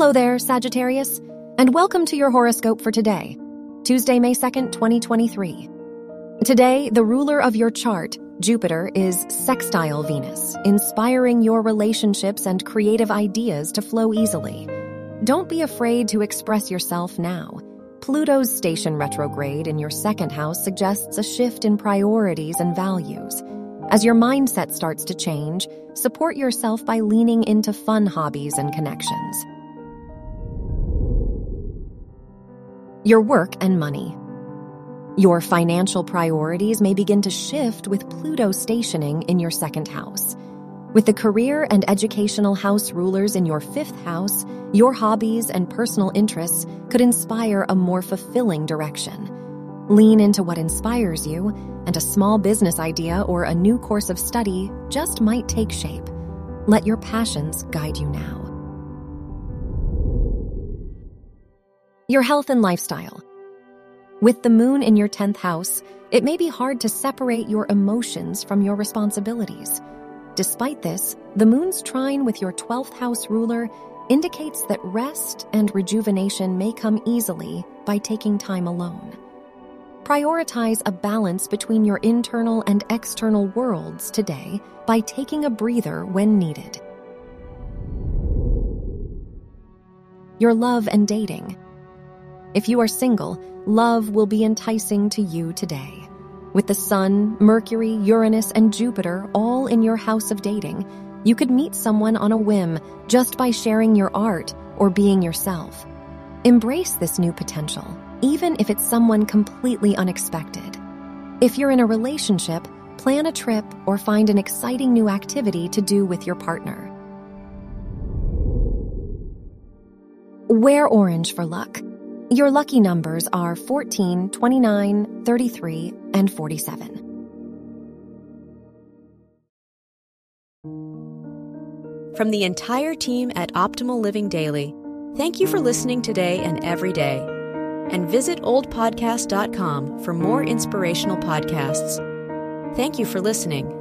Hello there, Sagittarius, and welcome to your horoscope for today, Tuesday, May 2nd, 2023. Today, the ruler of your chart, Jupiter, is sextile Venus, inspiring your relationships and creative ideas to flow easily. Don't be afraid to express yourself now. Pluto's station retrograde in your second house suggests a shift in priorities and values. As your mindset starts to change, support yourself by leaning into fun hobbies and connections. Your work and money. Your financial priorities may begin to shift with Pluto stationing in your second house. With the career and educational house rulers in your fifth house, your hobbies and personal interests could inspire a more fulfilling direction. Lean into what inspires you, and a small business idea or a new course of study just might take shape. Let your passions guide you now. Your health and lifestyle. With the moon in your 10th house, it may be hard to separate your emotions from your responsibilities. Despite this, the moon's trine with your 12th house ruler indicates that rest and rejuvenation may come easily by taking time alone. Prioritize a balance between your internal and external worlds today by taking a breather when needed. Your love and dating. If you are single, love will be enticing to you today. With the Sun, Mercury, Uranus, and Jupiter all in your house of dating, you could meet someone on a whim just by sharing your art or being yourself. Embrace this new potential, even if it's someone completely unexpected. If you're in a relationship, plan a trip or find an exciting new activity to do with your partner. Wear orange for luck. Your lucky numbers are 14, 29, 33, and 47. From the entire team at Optimal Living Daily, thank you for listening today and every day. And visit oldpodcast.com for more inspirational podcasts. Thank you for listening.